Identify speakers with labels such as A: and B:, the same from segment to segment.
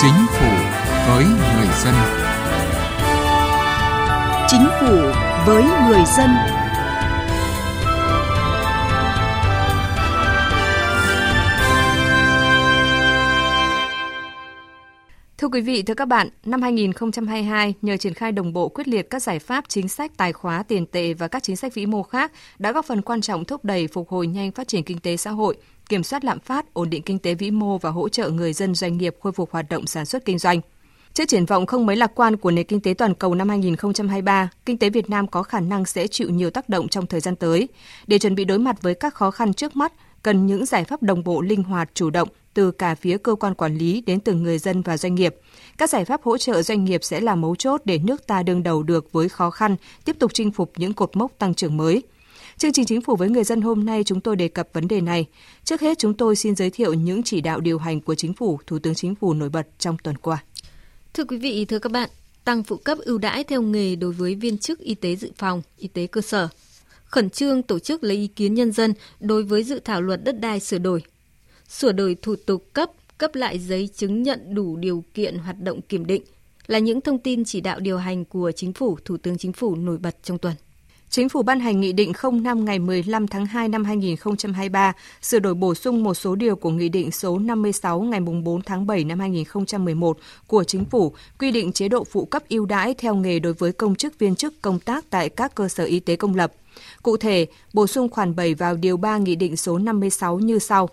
A: Chính phủ với người dân.
B: Chính phủ với người dân.
C: Thưa quý vị, thưa các bạn, năm 2022, nhờ triển khai đồng bộ quyết liệt các giải pháp chính sách tài khóa tiền tệ và các chính sách vĩ mô khác đã góp phần quan trọng thúc đẩy phục hồi nhanh phát triển kinh tế xã hội, kiểm soát lạm phát, ổn định kinh tế vĩ mô và hỗ trợ người dân doanh nghiệp khôi phục hoạt động sản xuất kinh doanh. Trước triển vọng không mấy lạc quan của nền kinh tế toàn cầu năm 2023, kinh tế Việt Nam có khả năng sẽ chịu nhiều tác động trong thời gian tới. Để chuẩn bị đối mặt với các khó khăn trước mắt, cần những giải pháp đồng bộ linh hoạt chủ động từ cả phía cơ quan quản lý đến từng người dân và doanh nghiệp. Các giải pháp hỗ trợ doanh nghiệp sẽ là mấu chốt để nước ta đương đầu được với khó khăn, tiếp tục chinh phục những cột mốc tăng trưởng mới. Chương trình Chính phủ với người dân hôm nay chúng tôi đề cập vấn đề này. Trước hết chúng tôi xin giới thiệu những chỉ đạo điều hành của Chính phủ, Thủ tướng Chính phủ nổi bật trong tuần qua.
D: Thưa quý vị, thưa các bạn, tăng phụ cấp ưu đãi theo nghề đối với viên chức y tế dự phòng, y tế cơ sở. Khẩn trương tổ chức lấy ý kiến nhân dân đối với dự thảo luật đất đai sửa đổi. Sửa đổi thủ tục cấp, cấp lại giấy chứng nhận đủ điều kiện hoạt động kiểm định là những thông tin chỉ đạo điều hành của Chính phủ, Thủ tướng Chính phủ nổi bật trong tuần.
C: Chính phủ ban hành Nghị định 05 ngày 15 tháng 2 năm 2023, sửa đổi bổ sung một số điều của Nghị định số 56 ngày 4 tháng 7 năm 2011 của Chính phủ quy định chế độ phụ cấp ưu đãi theo nghề đối với công chức viên chức công tác tại các cơ sở y tế công lập. Cụ thể, bổ sung khoản 7 vào điều 3 Nghị định số 56 như sau.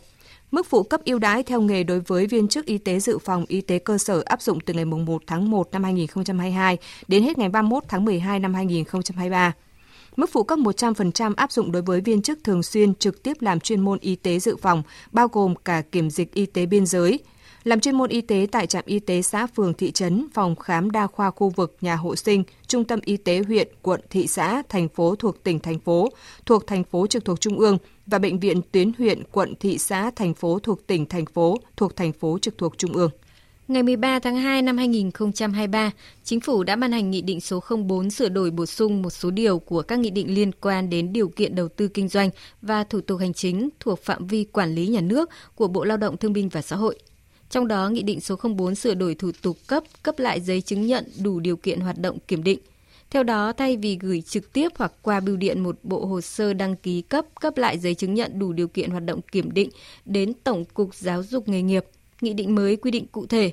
C: Mức phụ cấp ưu đãi theo nghề đối với viên chức y tế dự phòng y tế cơ sở áp dụng từ ngày 1 tháng 1 năm 2022 đến hết ngày 31 tháng 12 năm 2023. Mức phụ cấp 100% áp dụng đối với viên chức thường xuyên trực tiếp làm chuyên môn y tế dự phòng, bao gồm cả kiểm dịch y tế biên giới, làm chuyên môn y tế tại trạm y tế xã phường thị trấn, phòng khám đa khoa khu vực, nhà hộ sinh, trung tâm y tế huyện, quận, thị xã, thành phố thuộc tỉnh, thành phố, thuộc thành phố trực thuộc trung ương và bệnh viện tuyến huyện, quận, thị xã, thành phố thuộc tỉnh, thành phố, thuộc thành phố trực thuộc trung ương.
D: Ngày 13 tháng 2 năm 2023, Chính phủ đã ban hành Nghị định số 04 sửa đổi bổ sung một số điều của các nghị định liên quan đến điều kiện đầu tư kinh doanh và thủ tục hành chính thuộc phạm vi quản lý nhà nước của Bộ Lao động Thương binh và Xã hội. Trong đó, Nghị định số 04 sửa đổi thủ tục cấp, cấp lại giấy chứng nhận đủ điều kiện hoạt động kiểm định. Theo đó, thay vì gửi trực tiếp hoặc qua bưu điện một bộ hồ sơ đăng ký cấp, cấp lại giấy chứng nhận đủ điều kiện hoạt động kiểm định đến Tổng cục Giáo dục nghề nghiệp, nghị định mới, quy định cụ thể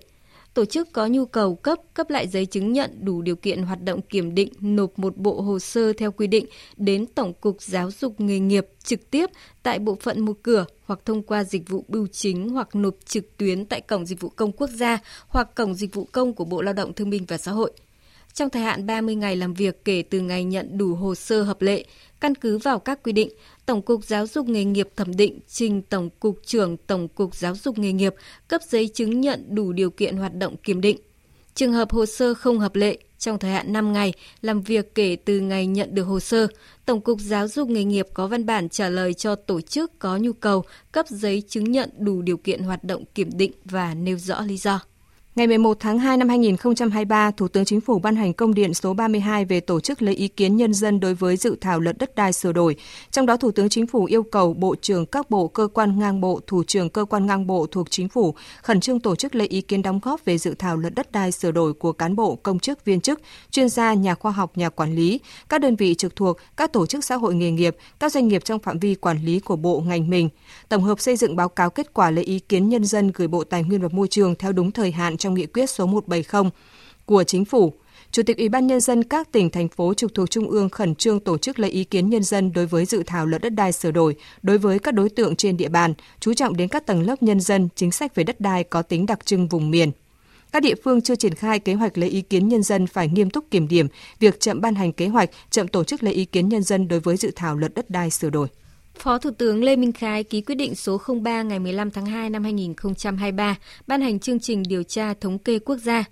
D: tổ chức có nhu cầu cấp cấp lại giấy chứng nhận đủ điều kiện hoạt động kiểm định, nộp một bộ hồ sơ theo quy định đến Tổng cục Giáo dục nghề nghiệp trực tiếp tại bộ phận một cửa hoặc thông qua dịch vụ bưu chính hoặc nộp trực tuyến tại cổng dịch vụ công quốc gia hoặc cổng dịch vụ công của Bộ Lao động Thương binh và Xã hội. Trong thời hạn 30 ngày làm việc kể từ ngày nhận đủ hồ sơ hợp lệ, căn cứ vào các quy định, Tổng cục Giáo dục nghề nghiệp thẩm định trình Tổng cục trưởng Tổng cục Giáo dục nghề nghiệp cấp giấy chứng nhận đủ điều kiện hoạt động kiểm định. Trường hợp hồ sơ không hợp lệ, trong thời hạn 5 ngày làm việc kể từ ngày nhận được hồ sơ, Tổng cục Giáo dục nghề nghiệp có văn bản trả lời cho tổ chức có nhu cầu cấp giấy chứng nhận đủ điều kiện hoạt động kiểm định và nêu rõ lý do.
C: Ngày 11 tháng 2 năm 2023, Thủ tướng Chính phủ ban hành công điện số 32 về tổ chức lấy ý kiến nhân dân đối với dự thảo luật đất đai sửa đổi. Trong đó, Thủ tướng Chính phủ yêu cầu Bộ trưởng các bộ, cơ quan ngang bộ, thủ trưởng cơ quan ngang bộ thuộc Chính phủ khẩn trương tổ chức lấy ý kiến đóng góp về dự thảo luật đất đai sửa đổi của cán bộ, công chức, viên chức, chuyên gia, nhà khoa học, nhà quản lý, các đơn vị trực thuộc, các tổ chức xã hội nghề nghiệp, các doanh nghiệp trong phạm vi quản lý của bộ ngành mình. Tổng hợp xây dựng báo cáo kết quả lấy ý kiến nhân dân gửi Bộ Tài nguyên và Môi trường theo đúng thời hạn trong nghị quyết số 170 của Chính phủ. Chủ tịch Ủy ban Nhân dân các tỉnh, thành phố trực thuộc Trung ương khẩn trương tổ chức lấy ý kiến nhân dân đối với dự thảo luật đất đai sửa đổi đối với các đối tượng trên địa bàn, chú trọng đến các tầng lớp nhân dân, chính sách về đất đai có tính đặc trưng vùng miền. Các địa phương chưa triển khai kế hoạch lấy ý kiến nhân dân phải nghiêm túc kiểm điểm việc chậm ban hành kế hoạch, chậm tổ chức lấy ý kiến nhân dân đối với dự thảo luật đất đai sửa đổi.
D: Phó Thủ tướng Lê Minh Khái ký quyết định số 03 ngày 15 tháng 2 năm 2023 ban hành chương trình điều tra thống kê quốc gia.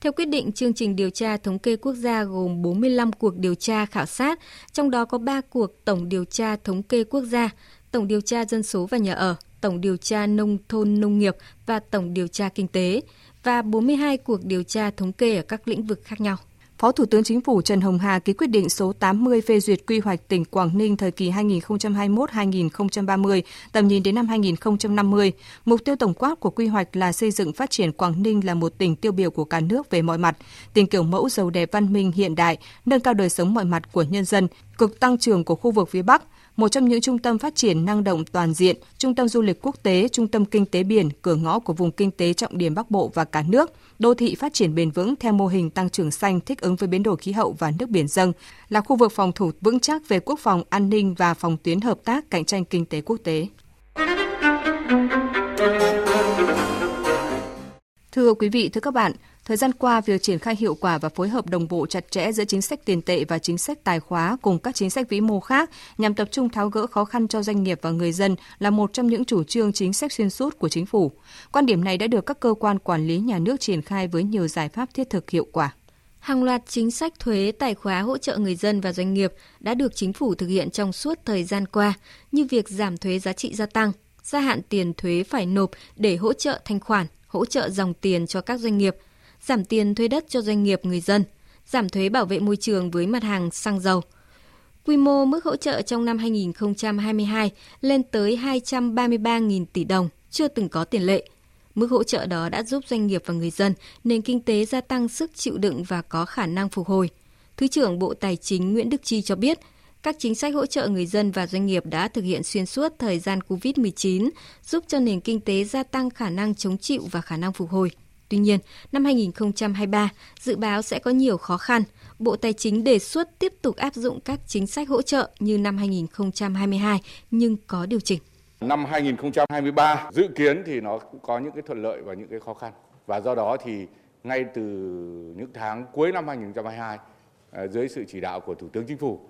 D: Theo quyết định, chương trình điều tra thống kê quốc gia gồm 45 cuộc điều tra khảo sát, trong đó có 3 cuộc tổng điều tra thống kê quốc gia, tổng điều tra dân số và nhà ở, tổng điều tra nông thôn nông nghiệp và tổng điều tra kinh tế, và 42 cuộc điều tra thống kê ở các lĩnh vực khác nhau.
C: Phó Thủ tướng Chính phủ Trần Hồng Hà ký quyết định số 80 phê duyệt quy hoạch tỉnh Quảng Ninh thời kỳ 2021-2030, tầm nhìn đến năm 2050. Mục tiêu tổng quát của quy hoạch là xây dựng phát triển Quảng Ninh là một tỉnh tiêu biểu của cả nước về mọi mặt, tỉnh kiểu mẫu giàu đẹp văn minh hiện đại, nâng cao đời sống mọi mặt của nhân dân, cực tăng trưởng của khu vực phía Bắc, một trong những trung tâm phát triển năng động toàn diện, trung tâm du lịch quốc tế, trung tâm kinh tế biển, cửa ngõ của vùng kinh tế trọng điểm Bắc Bộ và cả nước, đô thị phát triển bền vững theo mô hình tăng trưởng xanh thích ứng với biến đổi khí hậu và nước biển dâng, là khu vực phòng thủ vững chắc về quốc phòng, an ninh và phòng tuyến hợp tác cạnh tranh kinh tế quốc tế. Thưa quý vị, thưa các bạn, Thời gian qua, việc triển khai hiệu quả và phối hợp đồng bộ chặt chẽ giữa chính sách tiền tệ và chính sách tài khóa cùng các chính sách vĩ mô khác nhằm tập trung tháo gỡ khó khăn cho doanh nghiệp và người dân là một trong những chủ trương chính sách xuyên suốt của chính phủ. Quan điểm này đã được các cơ quan quản lý nhà nước triển khai với nhiều giải pháp thiết thực hiệu quả.
D: Hàng loạt chính sách thuế tài khóa hỗ trợ người dân và doanh nghiệp đã được chính phủ thực hiện trong suốt thời gian qua, như việc giảm thuế giá trị gia tăng, gia hạn tiền thuế phải nộp để hỗ trợ thanh khoản, hỗ trợ dòng tiền cho các doanh nghiệp – giảm tiền thuê đất cho doanh nghiệp người dân, giảm thuế bảo vệ môi trường với mặt hàng xăng dầu. Quy mô mức hỗ trợ trong năm 2022 lên tới 233.000 tỷ đồng, chưa từng có tiền lệ. Mức hỗ trợ đó đã giúp doanh nghiệp và người dân, nền kinh tế gia tăng sức chịu đựng và có khả năng phục hồi. Thứ trưởng Bộ Tài chính Nguyễn Đức Chi cho biết, các chính sách hỗ trợ người dân và doanh nghiệp đã thực hiện xuyên suốt thời gian COVID-19, giúp cho nền kinh tế gia tăng khả năng chống chịu và khả năng phục hồi. Tuy nhiên, năm 2023 dự báo sẽ có nhiều khó khăn. Bộ Tài chính đề xuất tiếp tục áp dụng các chính sách hỗ trợ như năm 2022 nhưng có điều chỉnh.
E: Năm 2023 dự kiến thì nó cũng có những cái thuận lợi và những cái khó khăn. Và do đó thì ngay từ những tháng cuối năm 2022 à, dưới sự chỉ đạo của Thủ tướng Chính phủ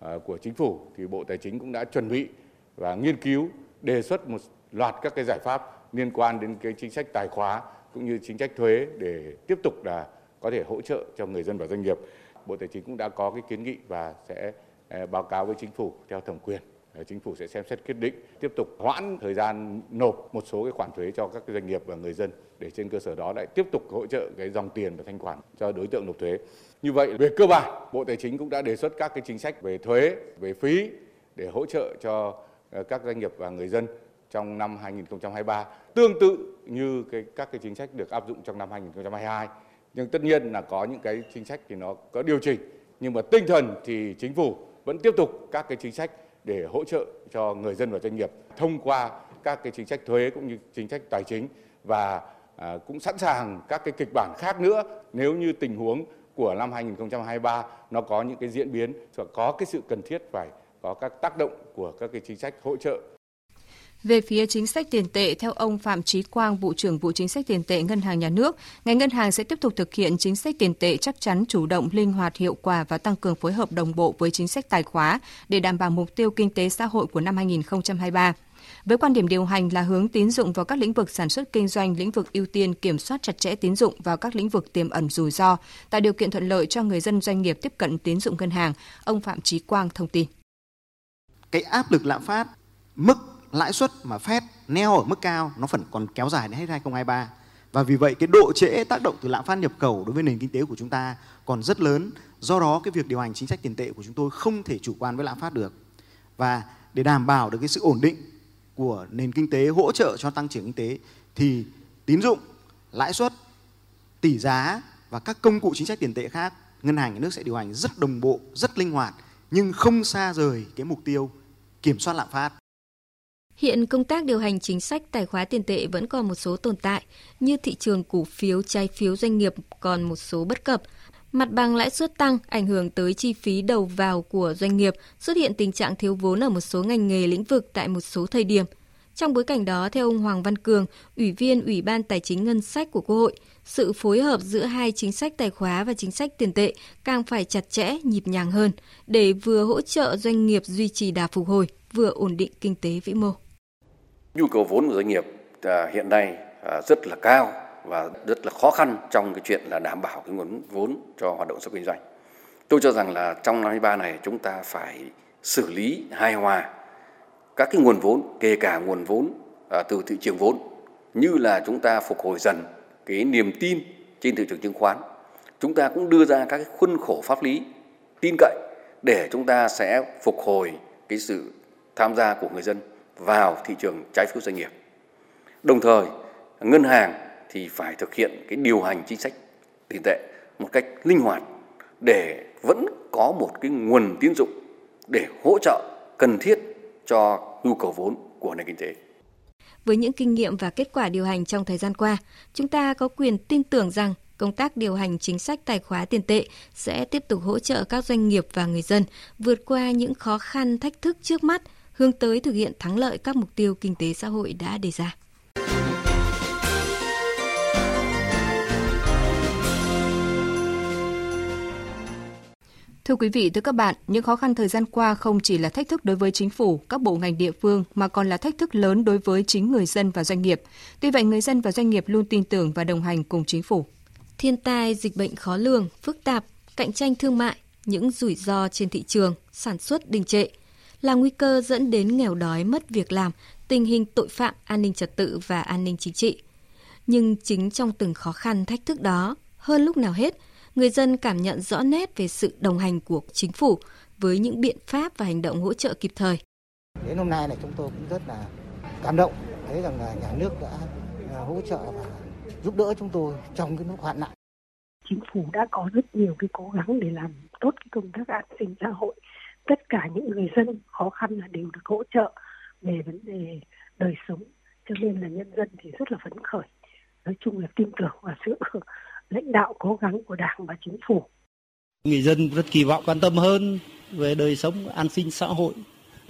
E: à, của Chính phủ thì Bộ Tài chính cũng đã chuẩn bị và nghiên cứu đề xuất một loạt các cái giải pháp liên quan đến cái chính sách tài khóa cũng như chính sách thuế để tiếp tục là có thể hỗ trợ cho người dân và doanh nghiệp. Bộ Tài chính cũng đã có cái kiến nghị và sẽ ờ, báo cáo với chính phủ theo thẩm quyền. Ờ, chính phủ sẽ xem xét quyết định tiếp tục hoãn thời gian nộp một số cái khoản thuế cho các doanh nghiệp và người dân để trên cơ sở đó lại tiếp tục hỗ trợ cái dòng tiền và thanh khoản cho đối tượng nộp thuế. Như vậy về cơ bản Bộ Tài chính cũng đã đề xuất các cái chính sách về thuế, về phí để hỗ trợ cho ờ, các doanh nghiệp và người dân trong năm 2023 tương tự như cái các cái chính sách được áp dụng trong năm 2022 nhưng tất nhiên là có những cái chính sách thì nó có điều chỉnh nhưng mà tinh thần thì chính phủ vẫn tiếp tục các cái chính sách để hỗ trợ cho người dân và doanh nghiệp thông qua các cái chính sách thuế cũng như chính sách tài chính và à, cũng sẵn sàng các cái kịch bản khác nữa nếu như tình huống của năm 2023 nó có những cái diễn biến và có cái sự cần thiết phải có các tác động của các cái chính sách hỗ trợ
C: về phía chính sách tiền tệ, theo ông Phạm Trí Quang, Vụ trưởng Vụ Chính sách Tiền tệ Ngân hàng Nhà nước, ngành ngân hàng sẽ tiếp tục thực hiện chính sách tiền tệ chắc chắn chủ động, linh hoạt, hiệu quả và tăng cường phối hợp đồng bộ với chính sách tài khóa để đảm bảo mục tiêu kinh tế xã hội của năm 2023 với quan điểm điều hành là hướng tín dụng vào các lĩnh vực sản xuất kinh doanh, lĩnh vực ưu tiên kiểm soát chặt chẽ tín dụng vào các lĩnh vực tiềm ẩn rủi ro, tạo điều kiện thuận lợi cho người dân doanh nghiệp tiếp cận tín dụng ngân hàng, ông Phạm Trí Quang thông tin.
F: Cái áp lực lạm phát, mức lãi suất mà Fed neo ở mức cao, nó vẫn còn kéo dài đến hết 2023 và vì vậy, cái độ trễ, tác động từ lạm phát nhập khẩu đối với nền kinh tế của chúng ta còn rất lớn. Do đó, cái việc điều hành chính sách tiền tệ của chúng tôi không thể chủ quan với lạm phát được. Và để đảm bảo được cái sự ổn định của nền kinh tế, hỗ trợ cho tăng trưởng kinh tế, thì tín dụng, lãi suất, tỷ giá và các công cụ chính sách tiền tệ khác, ngân hàng nhà nước sẽ điều hành rất đồng bộ, rất linh hoạt, nhưng không xa rời cái mục tiêu kiểm soát lạm phát.
D: Hiện công tác điều hành chính sách tài khóa tiền tệ vẫn còn một số tồn tại, như thị trường cổ phiếu, trái phiếu doanh nghiệp còn một số bất cập. Mặt bằng lãi suất tăng ảnh hưởng tới chi phí đầu vào của doanh nghiệp, xuất hiện tình trạng thiếu vốn ở một số ngành nghề lĩnh vực tại một số thời điểm. Trong bối cảnh đó, theo ông Hoàng Văn Cường, Ủy viên Ủy ban Tài chính Ngân sách của Quốc hội, sự phối hợp giữa hai chính sách tài khóa và chính sách tiền tệ càng phải chặt chẽ, nhịp nhàng hơn để vừa hỗ trợ doanh nghiệp duy trì đà phục hồi, vừa ổn định kinh tế vĩ mô.
G: Nhu cầu vốn của doanh nghiệp à, hiện nay à, rất là cao và rất là khó khăn trong cái chuyện là đảm bảo cái nguồn vốn cho hoạt động sản kinh doanh. Tôi cho rằng là trong năm 2023 này chúng ta phải xử lý hài hòa các cái nguồn vốn, kể cả nguồn vốn à, từ thị trường vốn như là chúng ta phục hồi dần cái niềm tin trên thị trường chứng khoán chúng ta cũng đưa ra các khuôn khổ pháp lý tin cậy để chúng ta sẽ phục hồi cái sự tham gia của người dân vào thị trường trái phiếu doanh nghiệp. Đồng thời, ngân hàng thì phải thực hiện cái điều hành chính sách tiền tệ một cách linh hoạt để vẫn có một cái nguồn tín dụng để hỗ trợ cần thiết cho nhu cầu vốn của nền kinh tế.
D: Với những kinh nghiệm và kết quả điều hành trong thời gian qua, chúng ta có quyền tin tưởng rằng công tác điều hành chính sách tài khóa tiền tệ sẽ tiếp tục hỗ trợ các doanh nghiệp và người dân vượt qua những khó khăn thách thức trước mắt, hướng tới thực hiện thắng lợi các mục tiêu kinh tế xã hội đã đề ra.
C: Thưa quý vị, thưa các bạn, những khó khăn thời gian qua không chỉ là thách thức đối với chính phủ, các bộ ngành địa phương mà còn là thách thức lớn đối với chính người dân và doanh nghiệp. Tuy vậy, người dân và doanh nghiệp luôn tin tưởng và đồng hành cùng chính phủ.
D: Thiên tai, dịch bệnh khó lường, phức tạp, cạnh tranh thương mại, những rủi ro trên thị trường, sản xuất đình trệ là nguy cơ dẫn đến nghèo đói, mất việc làm, tình hình tội phạm, an ninh trật tự và an ninh chính trị. Nhưng chính trong từng khó khăn thách thức đó, hơn lúc nào hết, người dân cảm nhận rõ nét về sự đồng hành của chính phủ với những biện pháp và hành động hỗ trợ kịp thời.
H: Đến hôm nay này chúng tôi cũng rất là cảm động thấy rằng là nhà nước đã à, hỗ trợ và giúp đỡ chúng tôi trong cái lúc hoạn nạn.
I: Chính phủ đã có rất nhiều cái cố gắng để làm tốt cái công tác an sinh xã hội. Tất cả những người dân khó khăn là đều được hỗ trợ về vấn đề đời sống. Cho nên là nhân dân thì rất là phấn khởi. Nói chung là tin tưởng vào sự lãnh đạo cố gắng của Đảng và Chính phủ.
J: Người dân rất kỳ vọng quan tâm hơn về đời sống an sinh xã hội,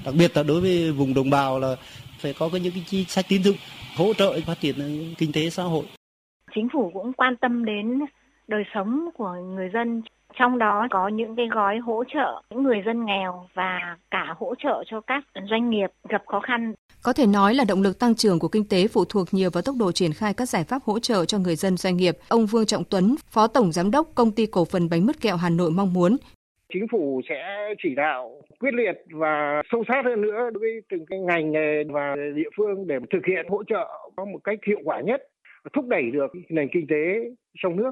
J: đặc biệt là đối với vùng đồng bào là phải có những cái chính sách tín dụng hỗ trợ phát triển kinh tế xã hội.
K: Chính phủ cũng quan tâm đến đời sống của người dân trong đó có những cái gói hỗ trợ những người dân nghèo và cả hỗ trợ cho các doanh nghiệp gặp khó khăn.
C: Có thể nói là động lực tăng trưởng của kinh tế phụ thuộc nhiều vào tốc độ triển khai các giải pháp hỗ trợ cho người dân doanh nghiệp. Ông Vương Trọng Tuấn, Phó Tổng Giám đốc Công ty Cổ phần Bánh mứt kẹo Hà Nội mong muốn
L: chính phủ sẽ chỉ đạo quyết liệt và sâu sát hơn nữa đối với từng cái ngành nghề và địa phương để thực hiện hỗ trợ có một cách hiệu quả nhất thúc đẩy được nền kinh tế trong nước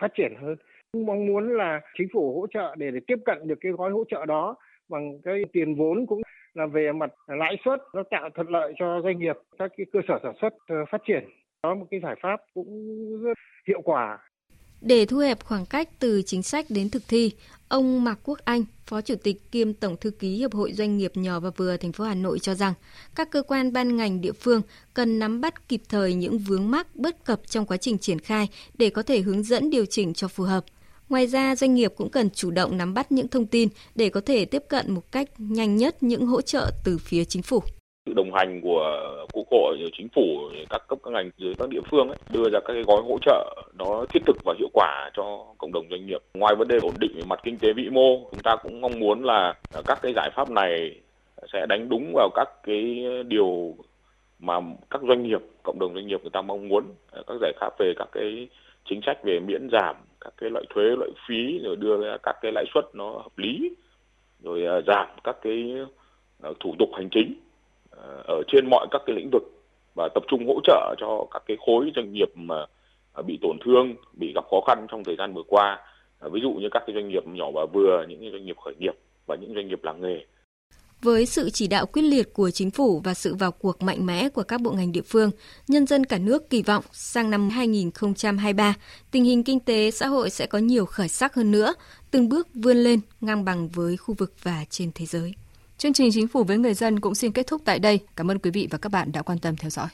L: phát triển hơn mong muốn là chính phủ hỗ trợ để, để tiếp cận được cái gói hỗ trợ đó bằng cái tiền vốn cũng là về mặt lãi suất nó tạo thuận lợi cho doanh nghiệp các cái cơ sở sản xuất ờ, phát triển đó một cái giải pháp cũng rất hiệu quả
D: để thu hẹp khoảng cách từ chính sách đến thực thi, ông Mạc Quốc Anh, Phó Chủ tịch kiêm Tổng thư ký Hiệp hội Doanh nghiệp nhỏ và vừa thành phố Hà Nội cho rằng, các cơ quan ban ngành địa phương cần nắm bắt kịp thời những vướng mắc bất cập trong quá trình triển khai để có thể hướng dẫn điều chỉnh cho phù hợp. Ngoài ra, doanh nghiệp cũng cần chủ động nắm bắt những thông tin để có thể tiếp cận một cách nhanh nhất những hỗ trợ từ phía chính phủ.
M: Sự đồng hành của quốc hội chính phủ các cấp các ngành dưới các địa phương ấy, đưa ra các cái gói hỗ trợ nó thiết thực và hiệu quả cho cộng đồng doanh nghiệp. Ngoài vấn đề ổn định về mặt kinh tế vĩ mô chúng ta cũng mong muốn là các cái giải pháp này sẽ đánh đúng vào các cái điều mà các doanh nghiệp cộng đồng doanh nghiệp người ta mong muốn các giải pháp về các cái chính sách về miễn giảm các cái loại thuế loại phí rồi đưa ra các cái lãi suất nó hợp lý rồi à, giảm các cái à, thủ tục hành chính à, ở trên mọi các cái lĩnh vực và tập trung hỗ trợ cho các cái khối doanh nghiệp mà bị tổn thương, bị gặp khó khăn trong thời gian vừa qua. Ví dụ như các cái doanh nghiệp nhỏ và vừa, những doanh nghiệp khởi nghiệp và những doanh nghiệp làng nghề.
D: Với sự chỉ đạo quyết liệt của chính phủ và sự vào cuộc mạnh mẽ của các bộ ngành địa phương, nhân dân cả nước kỳ vọng sang năm 2023, tình hình kinh tế xã hội sẽ có nhiều khởi sắc hơn nữa, từng bước vươn lên ngang bằng với khu vực và trên thế giới. Chương trình Chính phủ với người dân cũng xin kết thúc tại đây. Cảm ơn quý vị và các bạn đã quan tâm theo dõi.